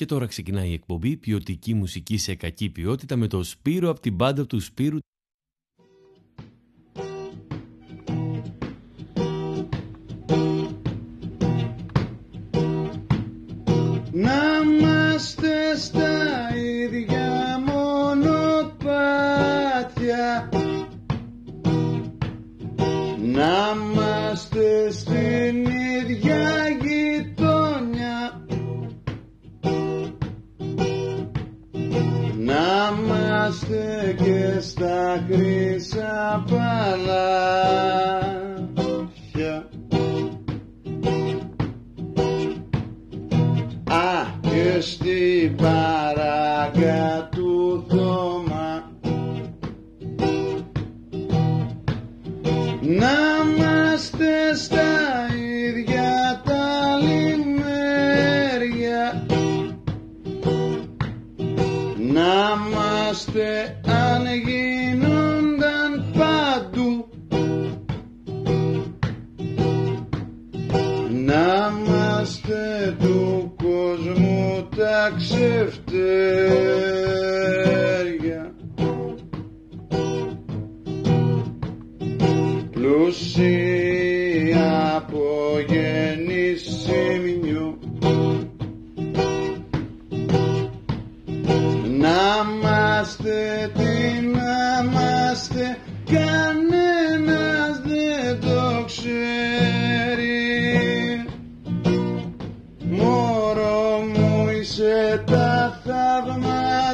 Και τώρα ξεκινάει η εκπομπή ποιοτική μουσική σε κακή ποιότητα με το Σπύρο από την μπάντα του Σπύρου la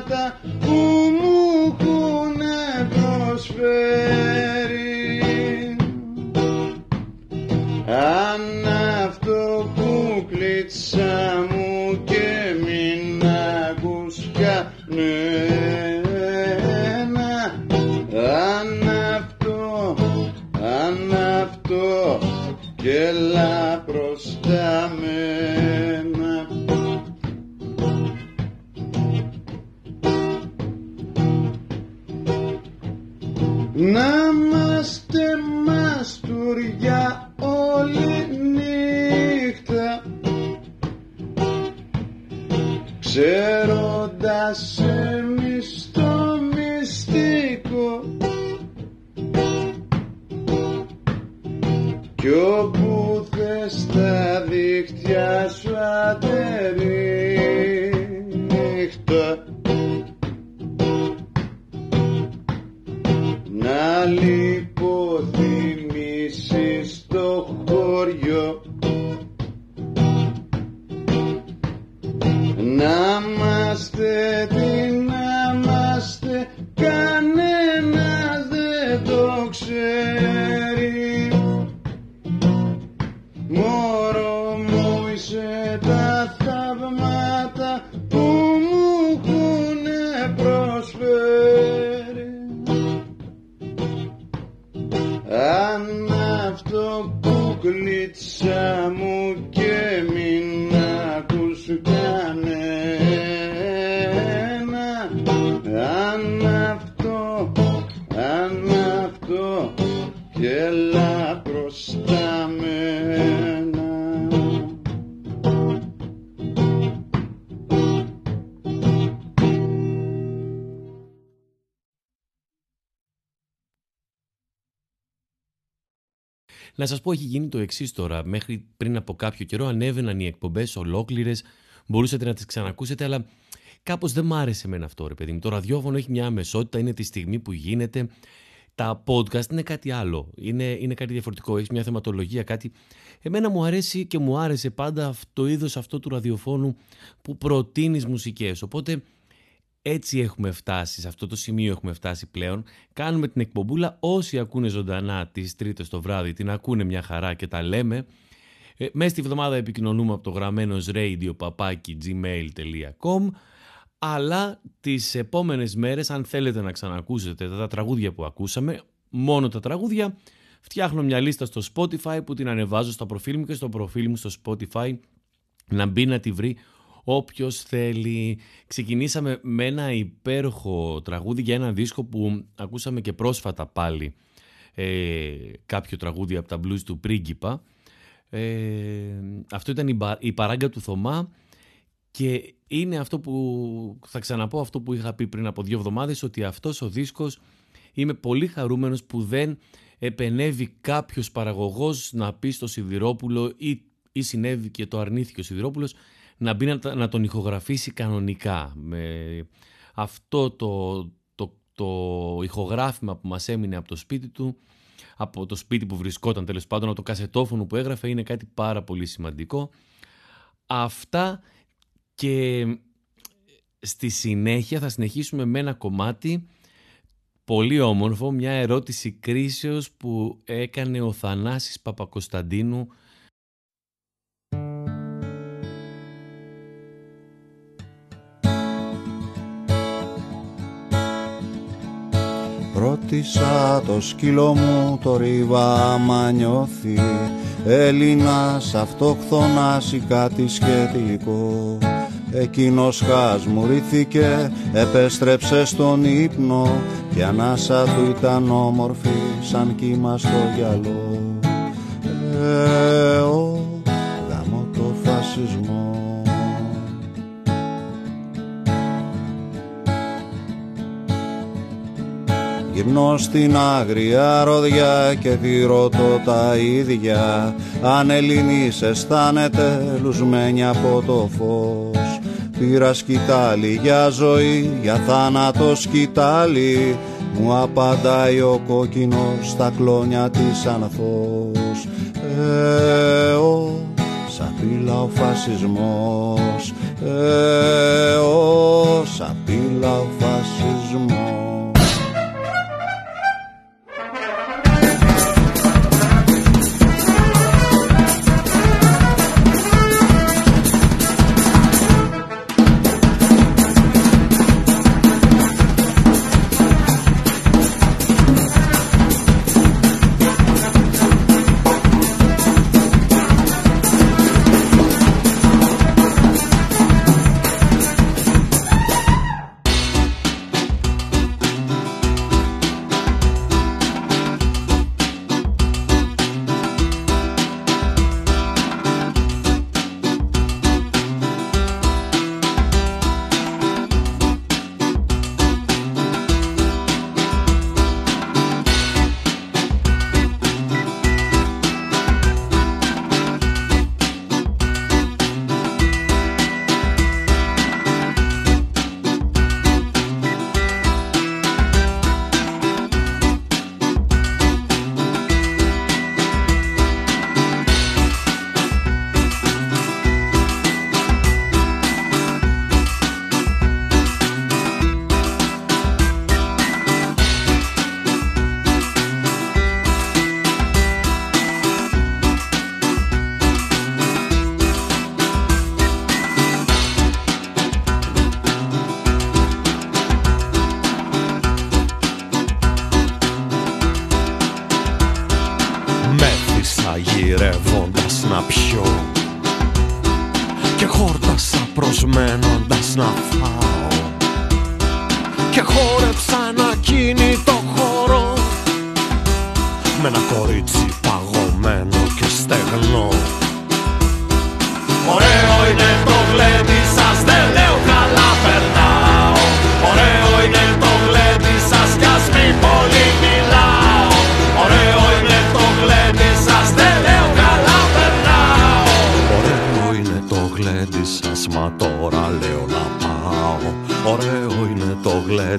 Yeah. Να σας πω, έχει γίνει το εξής τώρα. Μέχρι πριν από κάποιο καιρό ανέβαιναν οι εκπομπές ολόκληρες. Μπορούσατε να τις ξανακούσετε, αλλά κάπως δεν μ' άρεσε εμένα αυτό, ρε παιδί μου. Το ραδιόφωνο έχει μια αμεσότητα, είναι τη στιγμή που γίνεται. Τα podcast είναι κάτι άλλο. Είναι, είναι κάτι διαφορετικό. Έχεις μια θεματολογία, κάτι. Εμένα μου αρέσει και μου άρεσε πάντα το είδος αυτό του ραδιοφώνου που προτείνεις μουσικές. Οπότε έτσι έχουμε φτάσει, σε αυτό το σημείο έχουμε φτάσει πλέον. Κάνουμε την εκπομπούλα. Όσοι ακούνε ζωντανά τις Τρίτες το βράδυ, την ακούνε μια χαρά και τα λέμε. Ε, μέσα στη βδομάδα επικοινωνούμε από το γραμμένο radio παπάκι gmail.com αλλά τις επόμενες μέρες αν θέλετε να ξανακούσετε τα τραγούδια που ακούσαμε μόνο τα τραγούδια φτιάχνω μια λίστα στο Spotify που την ανεβάζω στο προφίλ μου και στο προφίλ μου στο Spotify να μπει να τη βρει όποιος θέλει. Ξεκινήσαμε με ένα υπέροχο τραγούδι για ένα δίσκο που ακούσαμε και πρόσφατα πάλι ε, κάποιο τραγούδι από τα blues του πρίγκιπα. Ε, αυτό ήταν η, η παράγκα του Θωμά Και είναι αυτό που θα ξαναπώ αυτό που είχα πει πριν από δύο εβδομάδες ότι αυτός ο δίσκος είμαι πολύ χαρούμενος που δεν επενεύει κάποιος παραγωγός να πει στο Σιδηρόπουλο ή, ή συνέβη και το αρνήθηκε ο Σιδηρόπουλος να μπει να, να τον ηχογραφήσει κανονικά. Με αυτό το, το, το ηχογράφημα που μας έμεινε από το σπίτι του από το σπίτι που βρισκόταν τέλος πάντων, από το κασετόφωνο που έγραφε είναι κάτι πάρα πολύ σημαντικό. Αυτά και στη συνέχεια θα συνεχίσουμε με ένα κομμάτι πολύ όμορφο, μια ερώτηση κρίσεως που έκανε ο Θανάσης Παπακοσταντίνου Ρώτησα το σκύλο μου το ρίβα άμα νιώθει. Έλληνας αυτοχθονάς ή κάτι σχετικό. Εκείνος χασμουρήθηκε, επέστρεψε στον ύπνο και ανάσα του ήταν όμορφη σαν κύμα στο γυαλό. Ε, Γυρνώ στην άγρια ροδιά και τη ρωτώ τα ίδια. Αν Ελληνής αισθάνεται λουσμένη από το φως Πήρα σκητάλη για ζωή, για θάνατο σκητάλη Μου απαντάει ο κόκκινος στα κλόνια της ανθός. Ε, ο, σαπίλα ο φασισμός Ε, ο, σαπίλα ο φασισμός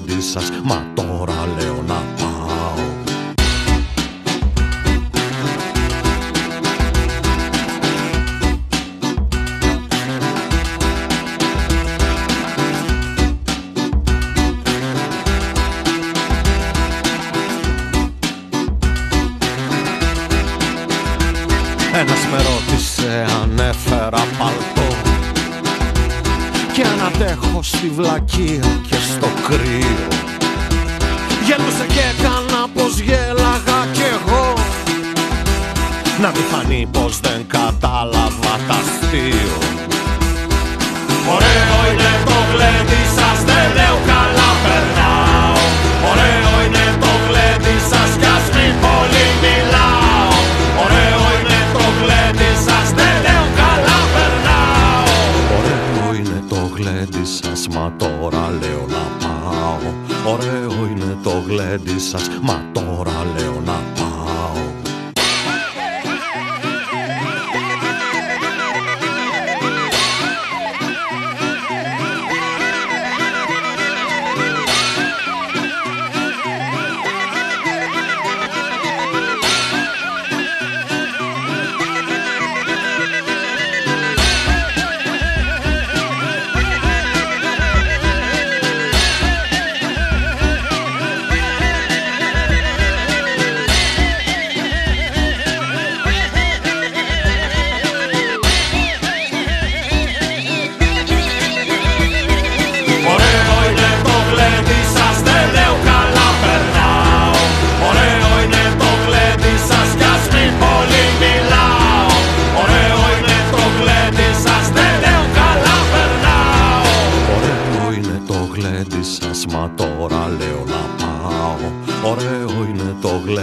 dessas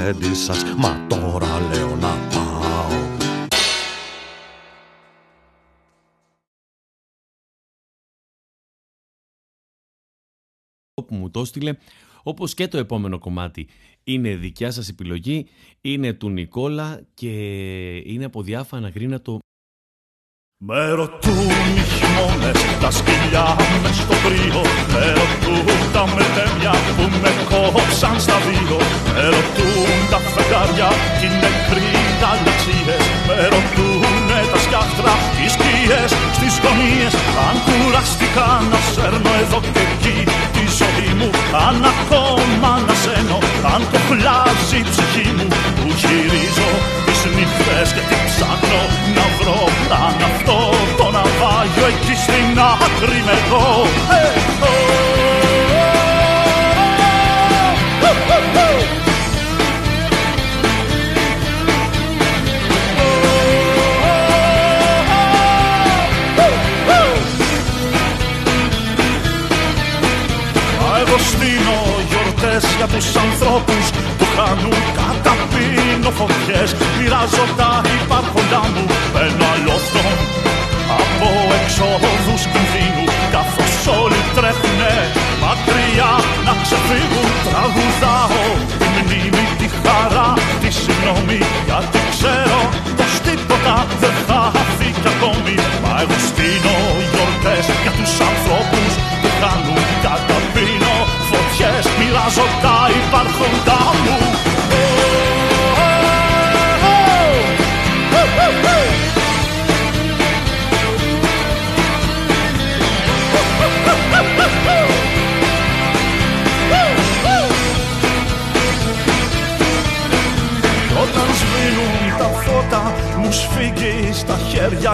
γλέντι σας Μα τώρα λέω να πάω που μου το έστειλε, όπως και το επόμενο κομμάτι. Είναι δικιά σας επιλογή, είναι του Νικόλα και είναι από διάφανα γρήνα Με ρωτούν οι χειμώνες, τα σκυλιά μες στο κρύο. Με ρωτούν τα μετέμια που με κόψαν στα δύο. Με ρωτούν τα φεγγάρια κι οι νεκροί τα λεξίες. Με ρωτούνε τα σκιάχτρα, οι σκιές στις γωνίες. Αν κουραστικά να σέρνω εδώ και εκεί τη ζωή μου Αν ακόμα να σένω, αν κοχλάζει η ψυχή μου Που γυρίζω τις νύχτες και τι ψάχνω να βρω Αν αυτό το ναυάγιο εκεί στην άκρη με εγώ Hey, oh, oh, oh, oh. Εγώ στείνω γιορτές για τους ανθρώπους που χάνουν κατά πίνω φωτιές Μοιράζω τα υπάρχοντά μου, παίρνω αλόφρον από εξόδους κινδύνου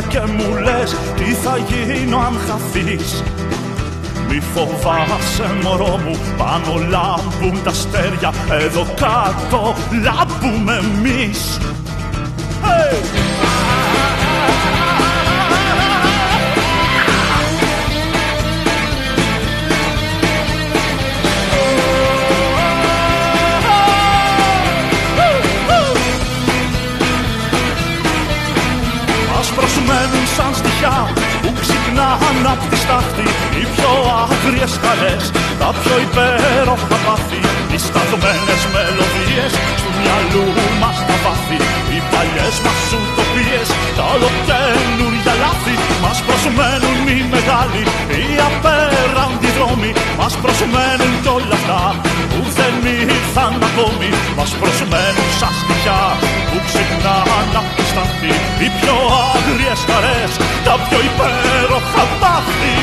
και μου λες Τι θα γίνω αν χαθείς; Μη φοβάσαι μωρό μου πάνω λάμπουν τα αστέρια Εδώ κάτω λάμπουμε εμείς απ' τη στάχτη Οι πιο άγριες χαρές, τα πιο υπέροχα πάθη Οι σταθμένες μελωδίες του μυαλού μας τα βάθη Οι παλιές μας ουτοπίες, τα ολοκαίνουρια λάθη Μας προσμένουν οι μεγάλοι, οι απέραντοι δρόμοι. Μας προσμένουν κι όλα αυτά που δεν ήρθαν ακόμη. Μας προσμένουν σαν στοιχιά που ξυπνάνε απ' τη στάχτη Οι πιο άγριες χαρές, τα πιο υπέροχα πάθη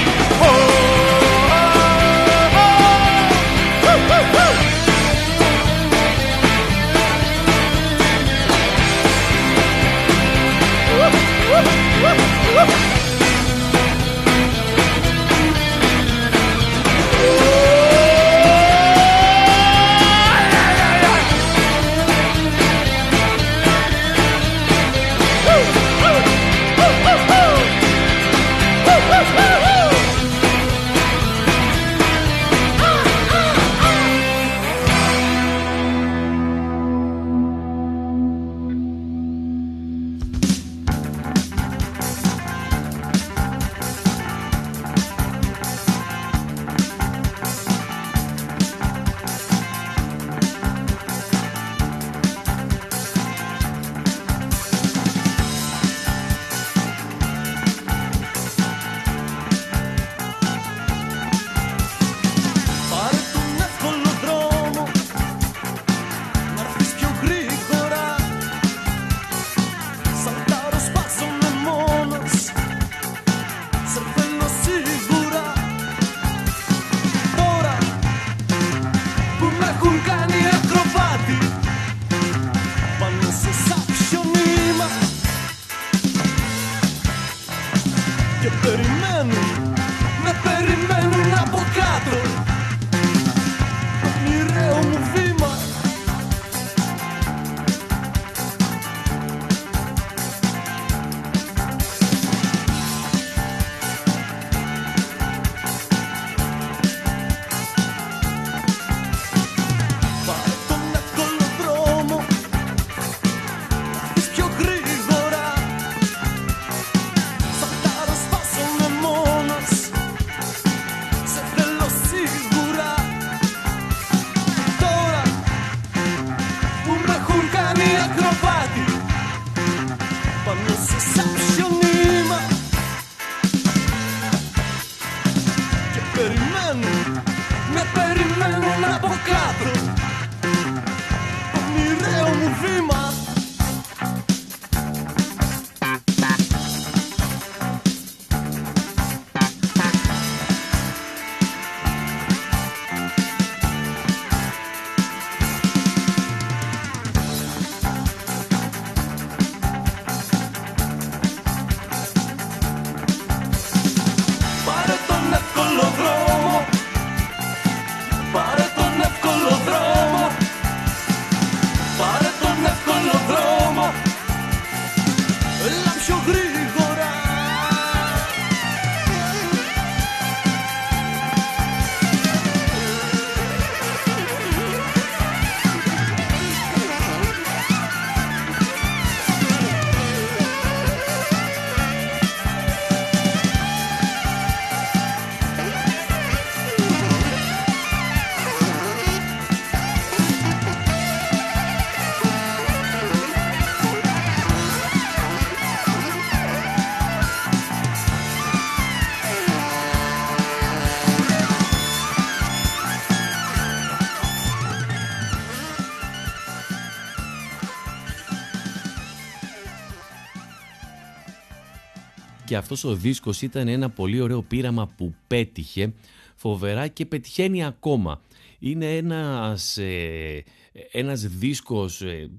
Και αυτός ο δίσκος ήταν ένα πολύ ωραίο πείραμα που πέτυχε φοβερά και πετυχαίνει ακόμα. Είναι ένας, ε, ένας δίσκος ε,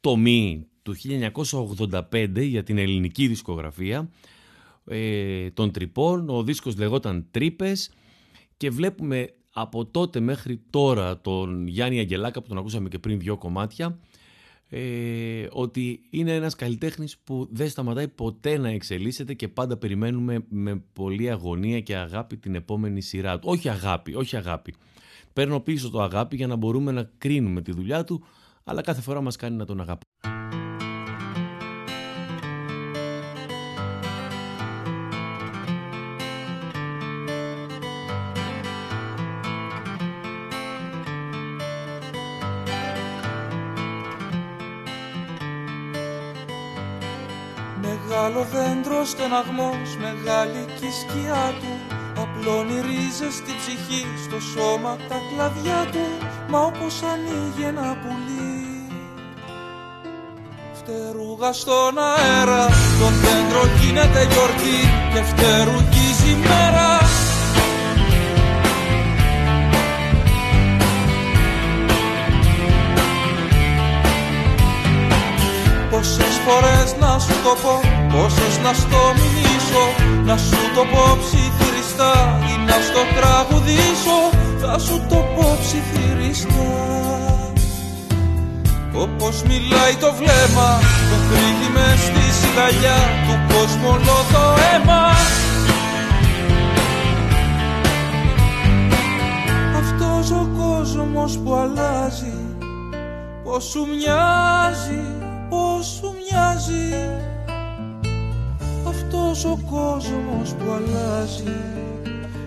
τομή του 1985 για την ελληνική δισκογραφία ε, των τρυπών. Ο δίσκος λεγόταν Τρύπες και βλέπουμε από τότε μέχρι τώρα τον Γιάννη Αγγελάκα που τον ακούσαμε και πριν δυο κομμάτια ε, ότι είναι ένας καλλιτέχνης που δεν σταματάει ποτέ να εξελίσσεται και πάντα περιμένουμε με πολλή αγωνία και αγάπη την επόμενη σειρά του. Όχι αγάπη, όχι αγάπη. Παίρνω πίσω το αγάπη για να μπορούμε να κρίνουμε τη δουλειά του, αλλά κάθε φορά μας κάνει να τον αγαπάμε. Στεναγμός, μεγάλη κι η σκιά του. Απλώνει ρίζες στη ψυχή, στο σώμα τα κλαδιά του. Μα όπως ανοίγει ένα πουλί. Φτερούγα στον αέρα, το δέντρο γίνεται γιορτή Και φτερουγίζει η μέρα. Πόσες φορές να σου το πω, πόσες να στο μηνύσω Να σου το πω ψιθυριστά ή να στο τραγουδήσω Θα σου το πω ψιθυριστά. Όπως μιλάει το βλέμμα, το κρύβει μες στη σιγαλιά Του κόσμου όλο το αίμα. Αυτός ο κόσμος που αλλάζει Πώς σου μοιάζει, πώς σου μοιάζει Αυτός ο κόσμος που αλλάζει.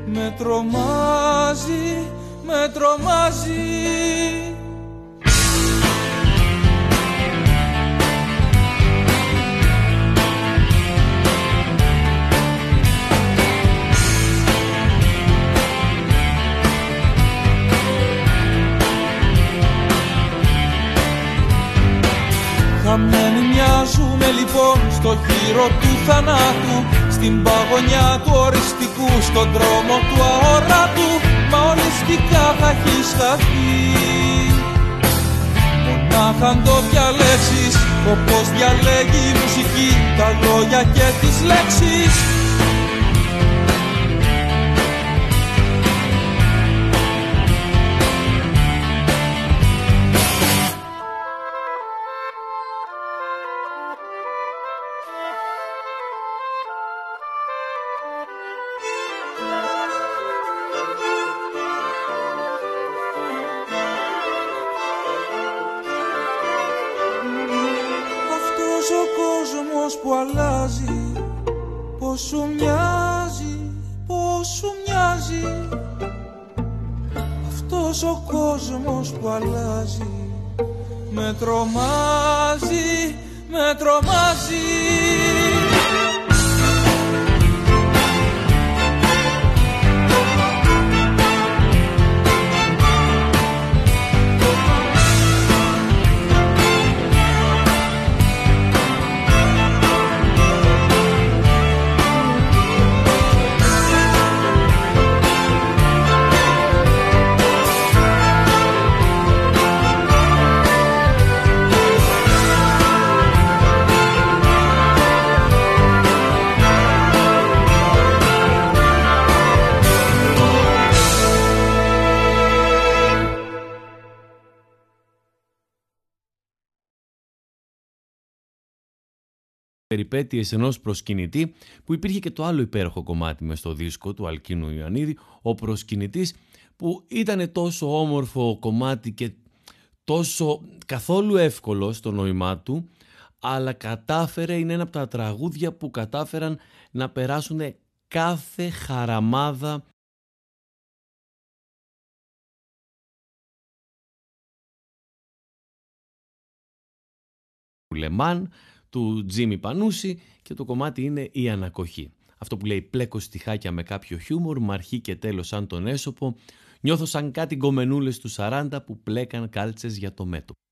Με τρομάζει, με τρομάζει Χαμένοι μοιάζουμε λοιπόν στο γύρο του θανάτου Στην παγωνιά του οριστικού, στον δρόμο του αόρατου Μα οριστικά θα έχεις χαθεί Μονάχα αν το διαλέξεις Όπως διαλέγει η μουσική Τα λόγια και τις λέξεις περιπέτειες ενός προσκυνητή που υπήρχε και το άλλο υπέροχο κομμάτι μες στο δίσκο του Αλκίνου Ιωαννίδη, ο προσκυνητής που ήταν τόσο όμορφο κομμάτι και τόσο καθόλου εύκολο στο νόημά του αλλά κατάφερε, είναι ένα από τα τραγούδια που κατάφεραν να περάσουν κάθε χαραμάδα. Του Λεμάν, του Τζίμι Πανούση και το κομμάτι είναι η ανακοχή. Αυτό που λέει πλέκω στιχάκια με κάποιο χιούμορ, με αρχή και τέλος σαν τον έσωπο, νιώθω σαν κάτι γκομενούλες του 40 που πλέκαν κάλτσες για το μέτωπο.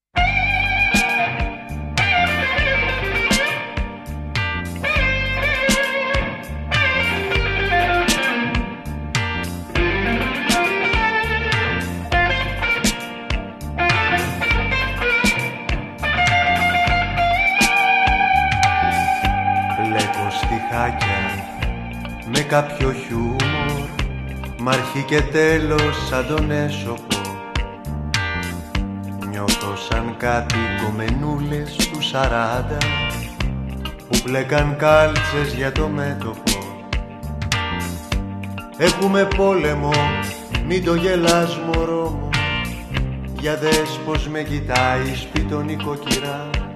Με κάποιο χιούμορ. Μ' αρχή και τέλος σαν τον έσωπο. Νιώθω σαν κάτι κομμενούλες του σαράντα που πλέκαν κάλτσες για το μέτωπο. Έχουμε πόλεμο, μην το γελάς μωρό μου. Για δες πως με κοιτάει σπίτον νοικοκυράς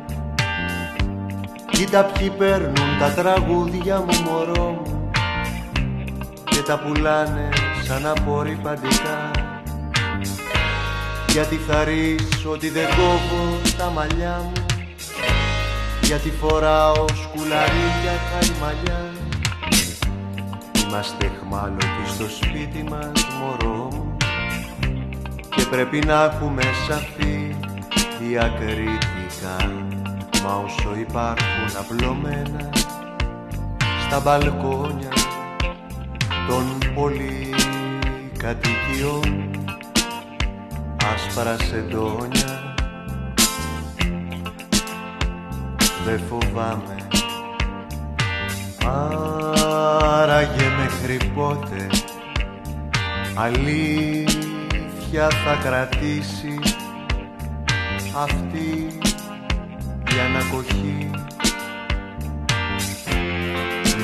Κοίτα ποιοι παίρνουν τα τραγούδια μου μωρό μου Και τα πουλάνε σαν απορριπαντικά. Γιατί θα ρεις ότι δεν κόβω τα μαλλιά μου Γιατί φοράω σκουλαρίκια μαλλιά Είμαστε χμάλωτοι στο σπίτι μας μωρό μου Και πρέπει να έχουμε σαφή διακριτικά Μα όσο υπάρχουν απλωμένα στα μπαλκόνια των πολυκατοικιών άσπρα σεντόνια δεν φοβάμαι. Άραγε μέχρι πότε αλήθεια θα κρατήσει αυτή η ανακοχή.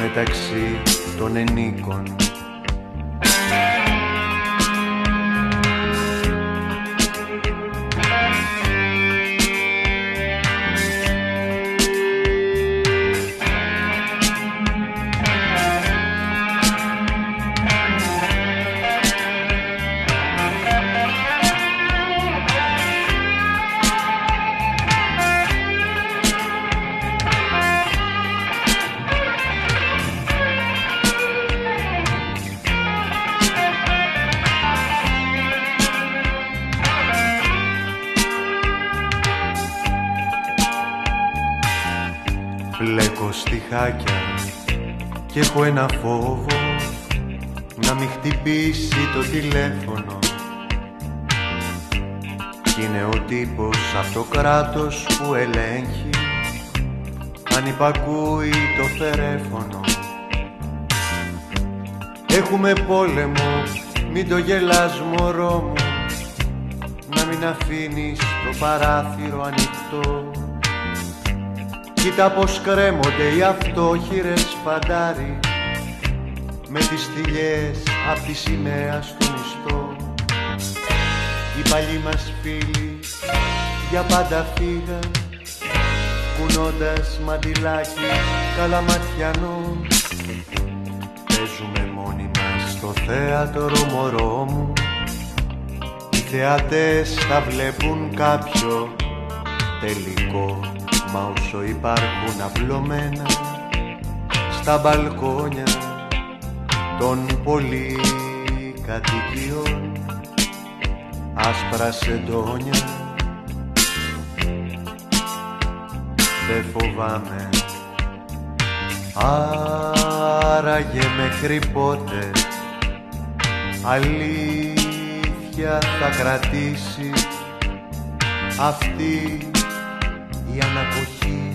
Μεταξύ των ενίκων έχω ένα φόβο να μην χτυπήσει το τηλέφωνο. Κι είναι ο τύπος από το κράτος που ελέγχει αν υπακούει το φερέφωνο. Έχουμε πόλεμο, μην το γελάς μωρό μου. Να μην αφήνεις το παράθυρο ανοιχτό. Κοίτα πως κρέμονται οι αυτόχειρες φαντάρι με τις θηλιές απ' τη σημαία στο μισθό. Οι παλιοί μας φίλοι για πάντα φύγαν κουνώντας μαντιλάκι καλαματιανό. Παίζουμε μόνοι μας στο θέατρο μωρό μου. Οι θεατές θα βλέπουν κάποιο τελικό Μα όσο υπάρχουν απλωμένα στα μπαλκόνια των πολυκατοικιών. Άσπρα σεντόνια. Δεν φοβάμαι. Άραγε μέχρι πότε αλήθεια θα κρατήσει αυτή η ανακοχή;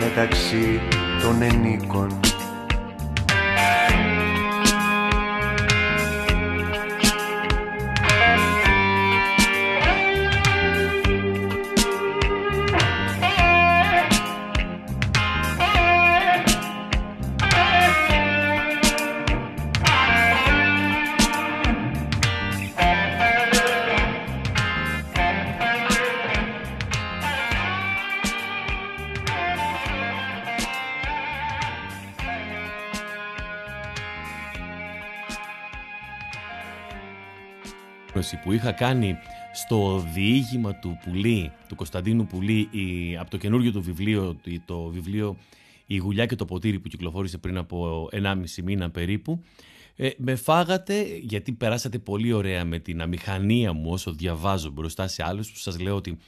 Μεταξύ των ενίκων είχα κάνει στο διήγημα του Πουλή, του Κωνσταντίνου Πουλή, η, από το καινούργιο του βιβλίο, το βιβλίο «Η Γουλιά και το Ποτήρι» που κυκλοφόρησε πριν από 1,5 μήνα περίπου, ε, με φάγατε, γιατί περάσατε πολύ ωραία με την αμηχανία μου όσο διαβάζω μπροστά σε άλλους που σας λέω ότι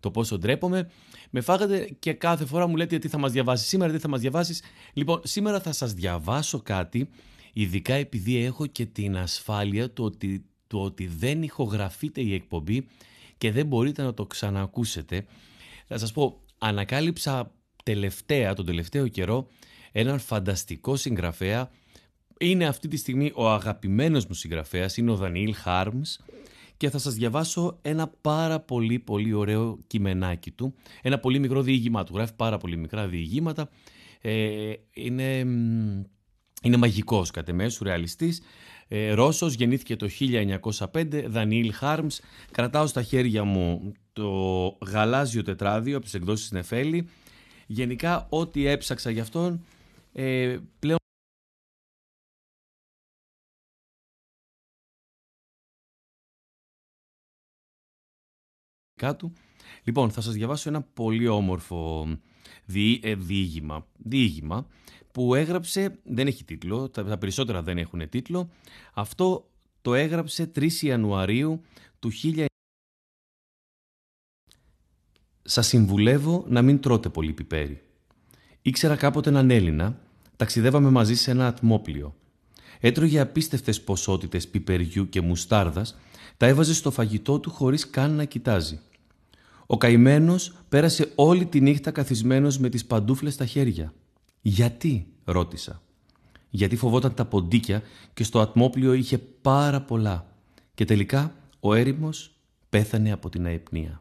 το πόσο ντρέπομαι. Με φάγατε και κάθε φορά μου λέτε τι θα μας διαβάσεις σήμερα, τι θα μας διαβάσεις. Λοιπόν, σήμερα θα σας διαβάσω κάτι, ειδικά επειδή έχω και την ασφάλεια του ότι, του ότι δεν ηχογραφείται η εκπομπή και δεν μπορείτε να το ξανακούσετε. Θα σας πω, ανακάλυψα τελευταία, τον τελευταίο καιρό, έναν φανταστικό συγγραφέα. Είναι αυτή τη στιγμή ο αγαπημένος μου συγγραφέας, είναι ο Δανιήλ Χάρμς και θα σας διαβάσω ένα πάρα πολύ πολύ ωραίο κειμενάκι του. Ένα πολύ μικρό διήγημά του, γράφει πάρα πολύ μικρά διηγήματα. Ε, είναι, είναι μαγικός κατ' εμέ, σουρεαλιστής. Ε, Ρώσος, γεννήθηκε το 1905, Δανιήλ Χάρμς. Κρατάω στα χέρια μου το γαλάζιο τετράδιο από τις εκδόσεις Νεφέλη. Γενικά, ό,τι έψαξα γι' αυτόν, ε, πλέον κάτω. Λοιπόν, θα σας διαβάσω ένα πολύ όμορφο δι, ε, διήγημα, διήγημα που έγραψε, δεν έχει τίτλο, τα, τα περισσότερα δεν έχουν τίτλο. Αυτό το έγραψε 3 Ιανουαρίου του 1900. Σας συμβουλεύω να μην τρώτε πολύ πιπέρι. Ήξερα κάποτε έναν Έλληνα, ταξιδεύαμε μαζί σε ένα ατμόπλιο. Έτρωγε απίστευτες ποσότητες πιπεριού και μουστάρδας, τα έβαζε στο φαγητό του χωρίς καν να κοιτάζει. Ο καημένος πέρασε όλη τη νύχτα καθισμένος με τις παντούφλες στα χέρια. «Γιατί» ρώτησα. «Γιατί φοβόταν τα ποντίκια και στο ατμόπλιο είχε πάρα πολλά. Και τελικά ο έρημος πέθανε από την αϊπνία».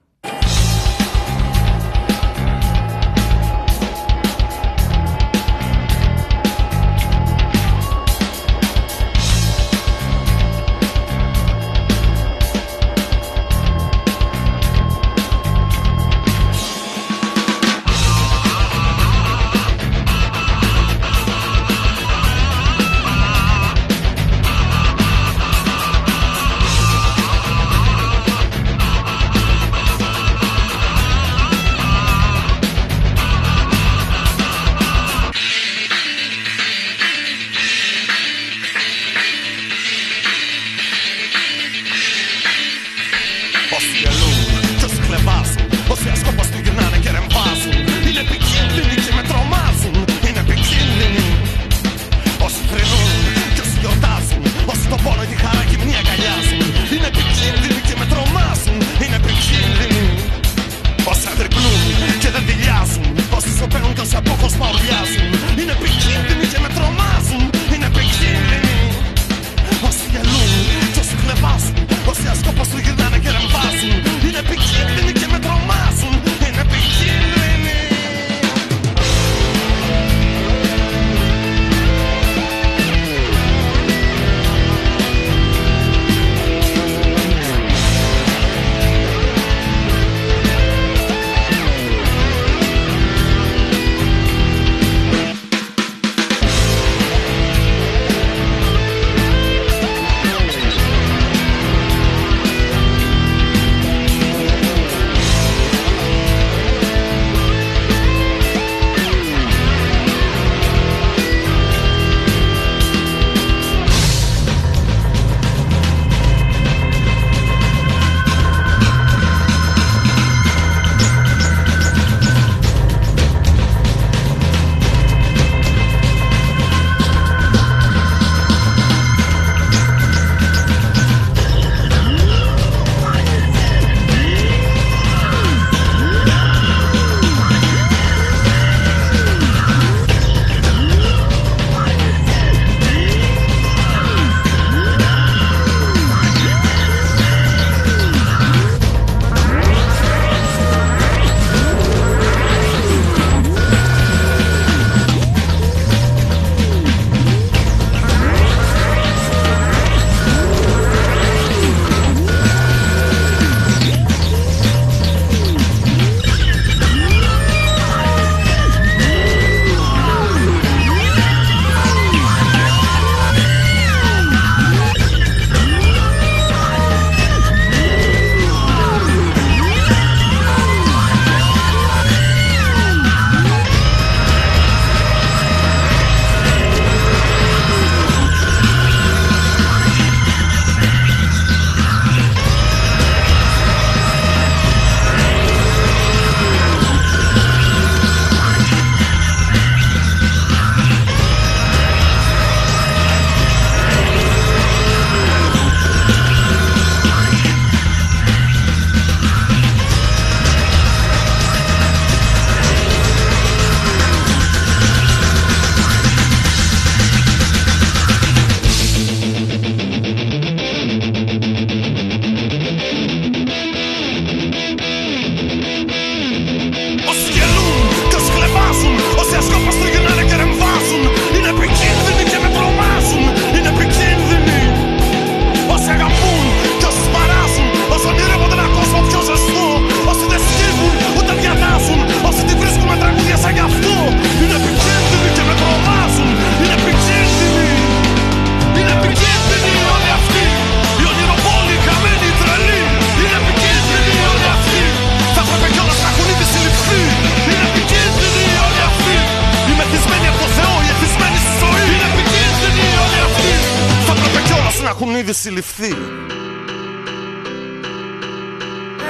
Έχουν ήδη συλληφθεί.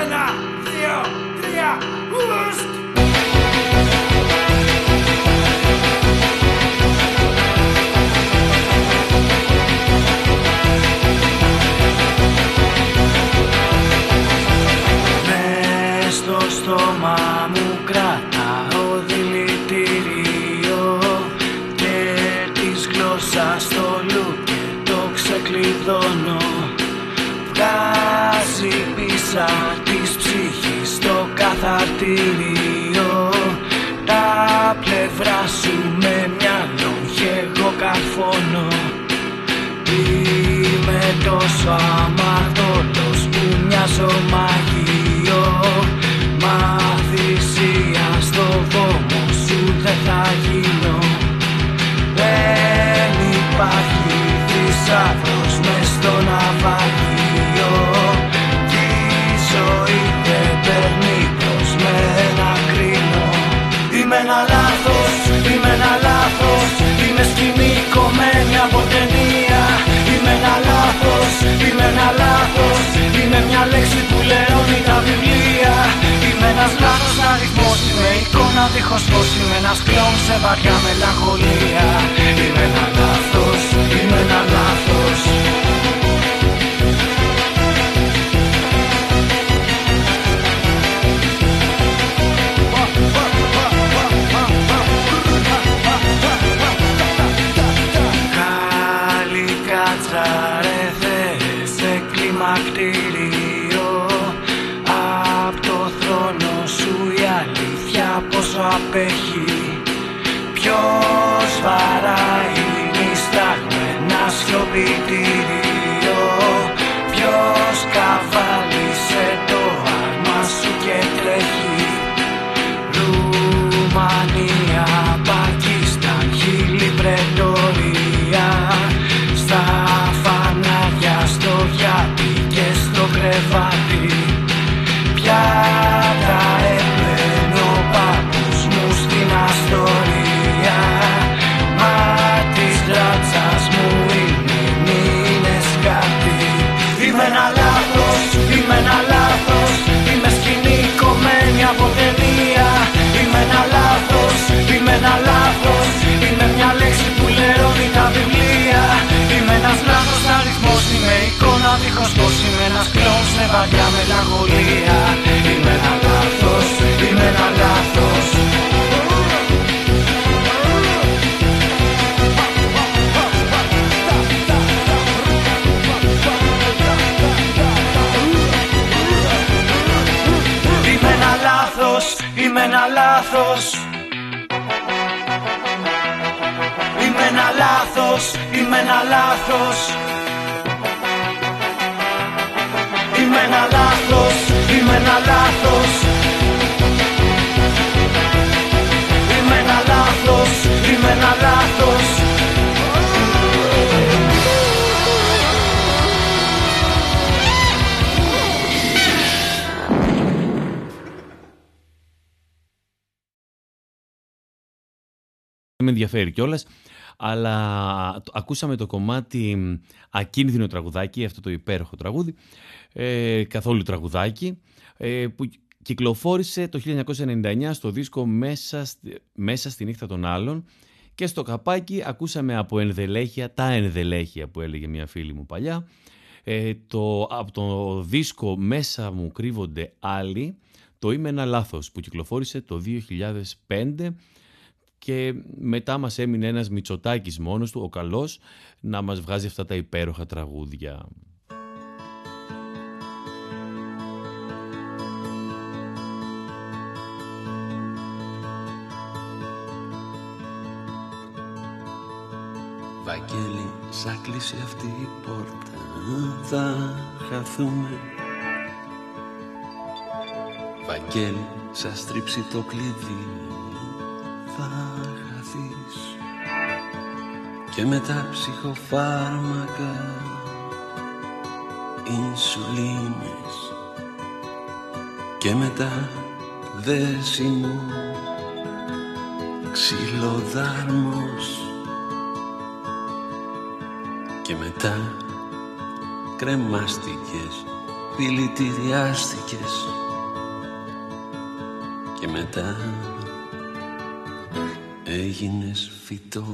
Ένα, δύο, τρία, ουστ! Πίσα της ψυχής στο καθαρτήριο. Τα πλευρά σου με μυαλό και εγώ καρφώνω. Είμαι τόσο αμαρτωλός που μοιάζω μαγείο. Μα θυσία στο βόμο σου δεν θα γίνω. Δεν υπάρχει θησαυρός μες στο ναυαγείο Είμαι ένα λάθος, είμαι ένα λάθος. Είμαι σκηνή κομμένη από ταινία. Είμαι ένα λάθος, είμαι ένα λάθος. Είμαι μια λέξη που λερώνει τα βιβλία. Είμαι ένας λάθος αριθμός Είμαι εικόνα δίχως φως Είμαι ένας κλόν σε βαριά μελαγχολία. Είμαι ένα λάθος, είμαι ένα λάθος πόσο λάθος. Είμαι ένα λάθος, είμαι ένα λάθος. Είμαι ένα λάθος, είμαι ένα λάθος. Με ενδιαφέρει κιόλας. Αλλά το- ακούσαμε το κομμάτι μ, Ακίνδυνο τραγουδάκι, αυτό το υπέροχο τραγούδι, ε, καθόλου τραγουδάκι, ε, που κυκλοφόρησε το 1999 στο δίσκο μέσα, στη- μέσα στη νύχτα των άλλων και στο καπάκι ακούσαμε από ενδελέχεια, τα ενδελέχεια που έλεγε μια φίλη μου παλιά, ε, το, από το δίσκο «Μέσα μου κρύβονται άλλοι», το «Είμαι ένα λάθος» που κυκλοφόρησε το 2005 και μετά μας έμεινε ένας Μητσοτάκης μόνος του, ο καλός, να μας βγάζει αυτά τα υπέροχα τραγούδια. Βαγγέλη, σαν κλείσει αυτή η πόρτα θα χαθούμε Βαγγέλη, σαν στρίψει το κλειδί θα χαθείς Και μετά ψυχοφάρμακα Ινσουλίνες. Και μετά δέσιμο Ξυλοδάρμος. Και μετά κρεμάστηκες, δηλητηριάστηκες. Και μετά έγινες soffitto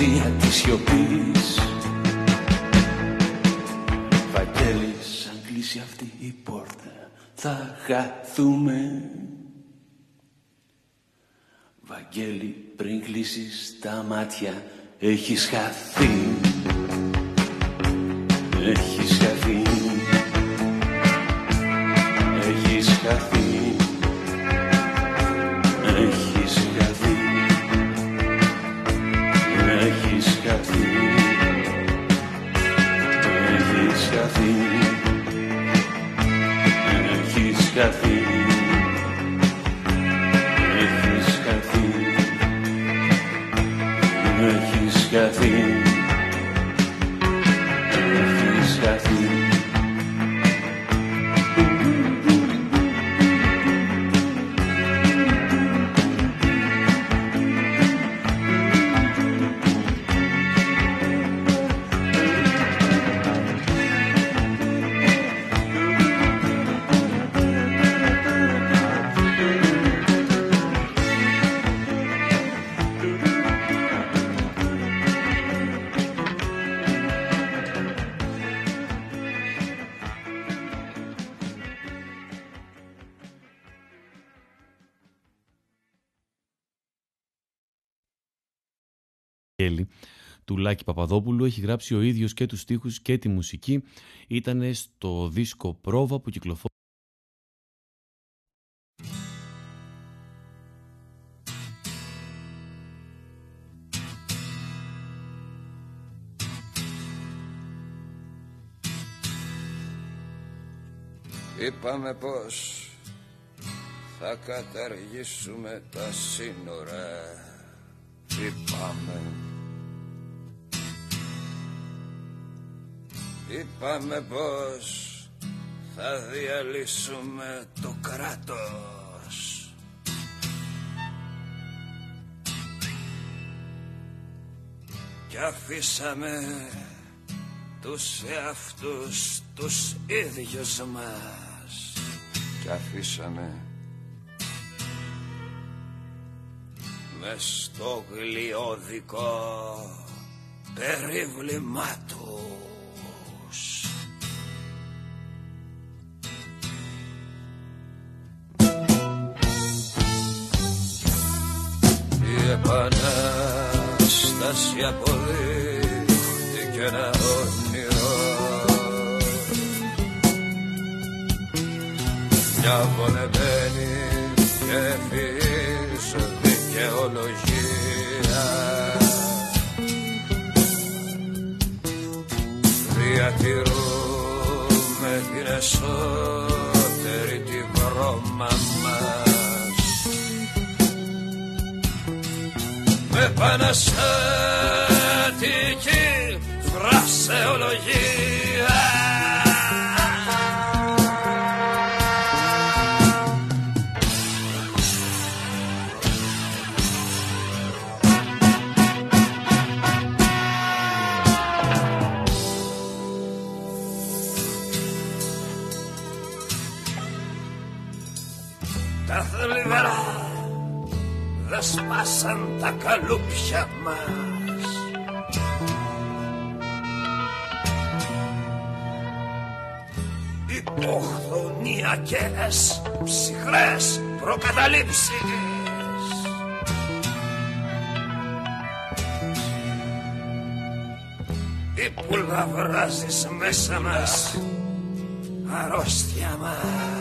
συνωμοσία της σιωπής. Βαγγέλης, αν κλείσει αυτή η πόρτα θα χαθούμε. Βαγγέλη, πριν κλείσεις τα μάτια έχεις χαθεί. Έχεις χαθεί. Έχεις χαθεί χαθεί Έχεις χαθεί Έχεις χαθεί Έχεις χαθεί Έχεις χαθεί Βαγγέλη, του Λάκη Παπαδόπουλου. Έχει γράψει ο ίδιος και τους στίχους και τη μουσική. Ήταν στο δίσκο Πρόβα που κυκλοφόρησε Είπαμε πως θα καταργήσουμε τα σύνορα Είπαμε Είπαμε πως θα διαλύσουμε το κράτος Κι αφήσαμε τους εαυτούς τους ίδιους μας Κι αφήσαμε μες στο γλιώδικο περίβλημά τους. Επανάσταση αποδείχτηκε ένα όνειρο. Μια βολεμένη και ευφυής δικαιολογία. Διατηρούμε την εσωτερή τη βρώμα μας με παναστατική φρασεολογία. Τα θλιβερά δεν σπάσαν τα καλούπια μας. Υποχθονιακές ψυχρές προκαταλήψεις. Ή που λαβράζεις μέσα μας αρρώστια μας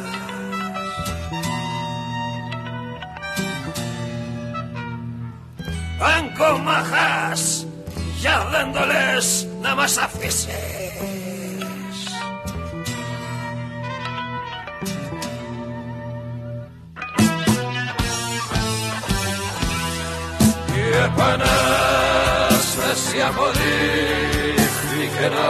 κομμαχάς για δεν το λες να μας αφήσεις. Η επανάσταση αποδείχθηκε ένα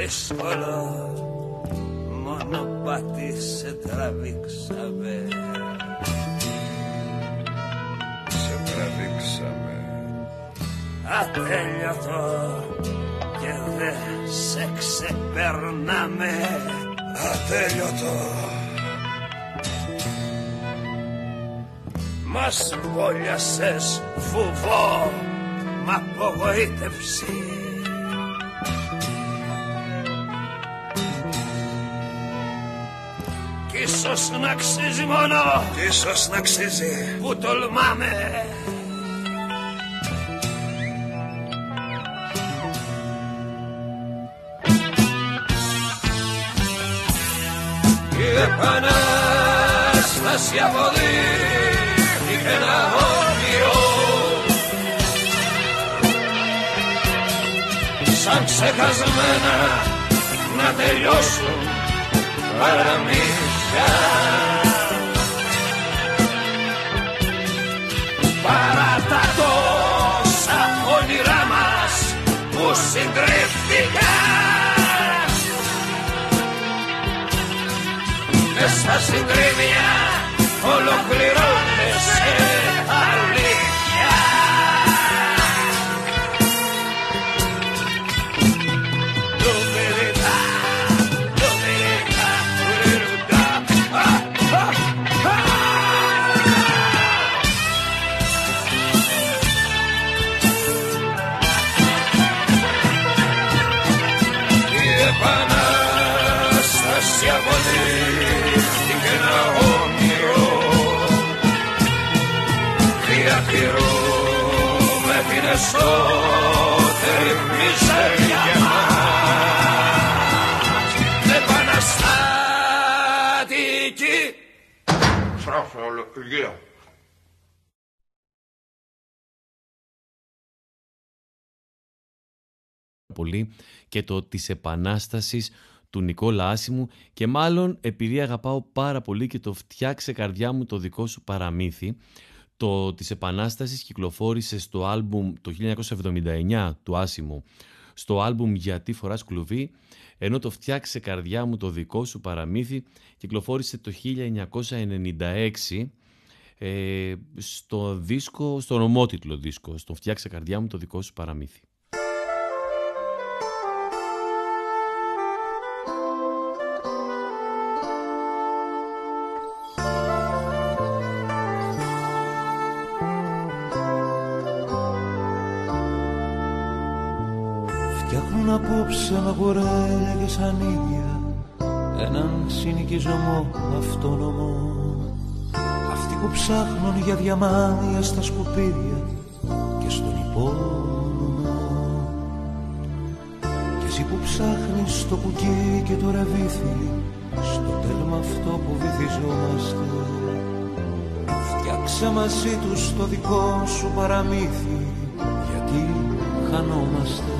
Δύσκολο μονοπάτι σε τραβήξαμε. Σε τραβήξαμε. Ατέλειωτο και δε σε ξεπερνάμε. Ατέλειωτο. Μας βόλιασες φουβό μ' απογοήτευσης ίσως να αξίζει μόνο. Κι ίσως να αξίζει Που τολμάμε. Η επανάσταση αποδείχθηκε ένα όνειρο. Σαν ξεχασμένα να τελειώσουν παραμύθια Παρά τα τόσα όνειρά μας που συντρίφθηκαν Μες στα συντρίμια ολοκληρώνεται επανάσταση αποδείχθηκε ένα όνειρο. Διατηρούμε την εσωτερή μιζέρια μας. Επαναστατική Φρασολογία. πολύ και το της επανάστασης του Νικόλα Άσιμου και μάλλον επειδή αγαπάω πάρα πολύ και το φτιάξε καρδιά μου το δικό σου παραμύθι το της Επανάστασης κυκλοφόρησε στο άλμπουμ το 1979 του Άσιμου στο άλμπουμ «Γιατί φοράς κλουβί» ενώ το «Φτιάξε καρδιά μου το δικό σου παραμύθι» κυκλοφόρησε το 1996 ε, στο δίσκο, στον ομότιτλο δίσκο, στο «Φτιάξε καρδιά μου το δικό σου παραμύθι». Απόψε με κουρέλια και σανίδια έναν συνοικιζομό αυτόνομο. Αυτοί που ψάχνουν για διαμάδια στα σκουπίδια και στον υπόνομο. Και εσύ που ψάχνεις το κουκί και το ραβίθι στο τέλμα αυτό που βυθιζόμαστε. Φτιάξε μαζί τους το δικό σου παραμύθι γιατί χανόμαστε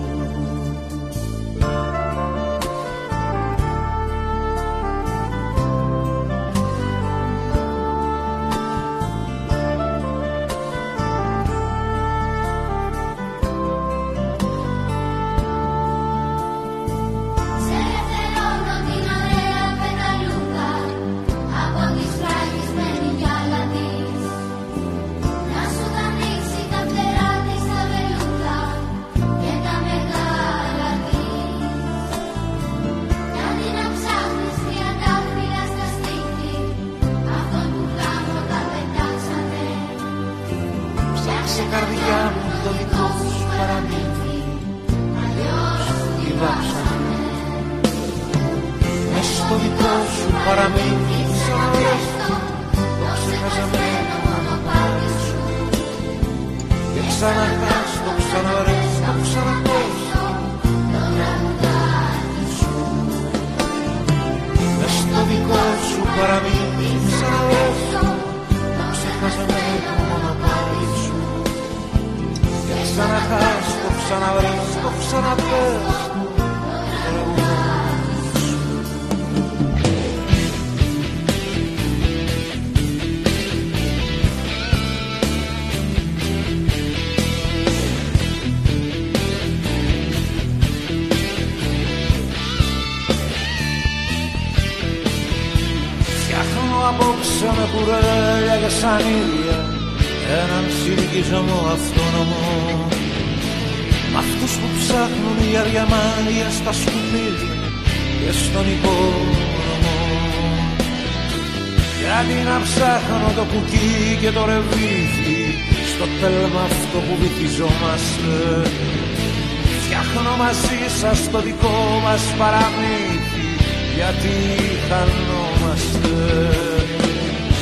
σαν ήλια έναν συνοικισμό αυτόνομο. Μ' αυτούς που ψάχνουν για διαμάντια στα σκουπίδια και στον οικόνομο Γιατί να ψάχνω το κουκί και το ρεβίθι στο τέλμα αυτό που βυθιζόμαστε Φτιάχνω μαζί σας το δικό μας παραμύθι γιατί χανόμαστε.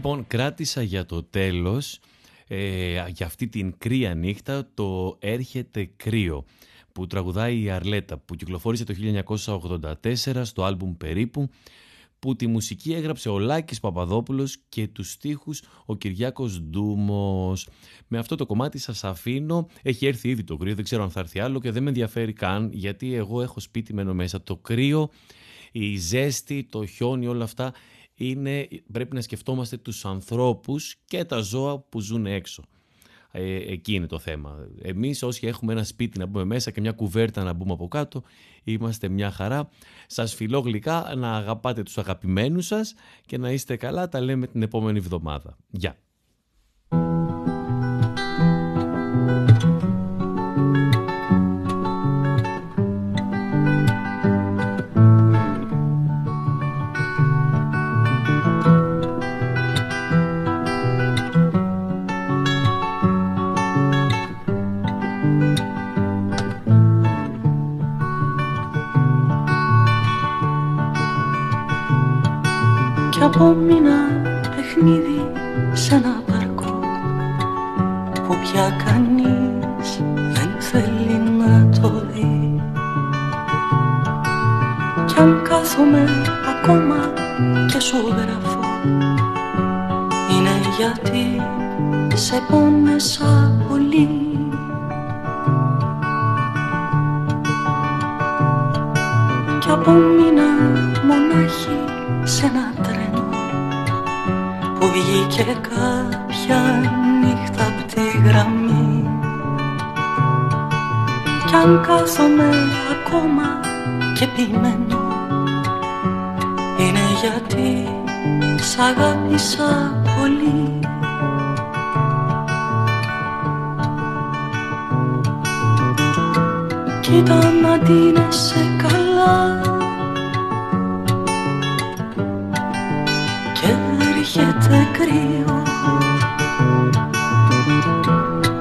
Λοιπόν, κράτησα για το τέλος, ε, για αυτή την κρύα νύχτα, το «Έρχεται κρύο» που τραγουδάει η Αρλέτα, που κυκλοφόρησε το 1984 στο άλμπουμ «Περίπου», που τη μουσική έγραψε ο Λάκης Παπαδόπουλος και τους στίχους ο Κυριάκος Ντούμος. Με αυτό το κομμάτι σας αφήνω, έχει έρθει ήδη το κρύο, δεν ξέρω αν θα έρθει άλλο και δεν με ενδιαφέρει καν, γιατί εγώ έχω σπίτι μένω μέσα. Το κρύο, η ζέστη, το χιόνι, όλα αυτά είναι, πρέπει να σκεφτόμαστε τους ανθρώπους και τα ζώα που ζουν έξω. Ε, εκεί είναι το θέμα. Εμείς όσοι έχουμε ένα σπίτι να μπούμε μέσα και μια κουβέρτα να μπούμε από κάτω, είμαστε μια χαρά. Σας φιλώ γλυκά να αγαπάτε τους αγαπημένους σας και να είστε καλά. Τα λέμε την επόμενη εβδομάδα. Γεια! Βγήκε κάποια νύχτα απ' τη γραμμή. Κι αν κάθομαι ακόμα και ποιμένο είναι γιατί σ' αγάπησα πολύ. Κοίτα να ντύνεσαι καλά έρχεται κρύο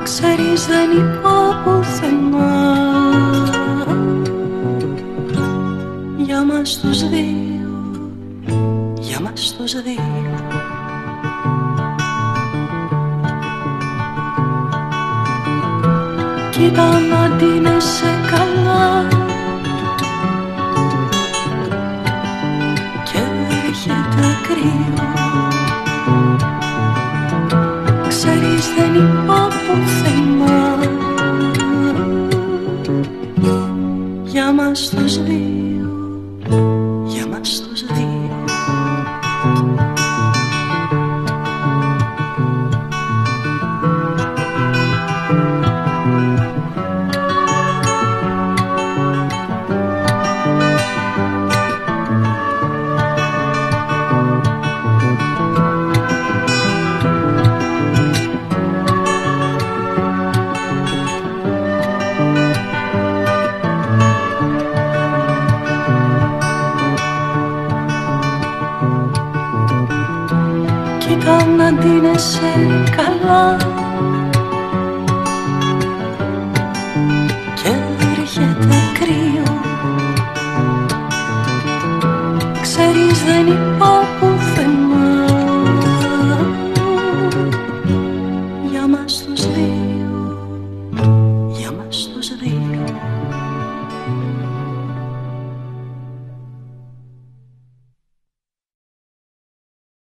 Ξέρεις δεν είπα πουθενά Για μας τους δύο. Για μας τους δύο. Κοίτα να ντύνεσαι καλά. Και έρχεται κρύο Ξέρεις δεν είπα πουθενά Για μας τους δύο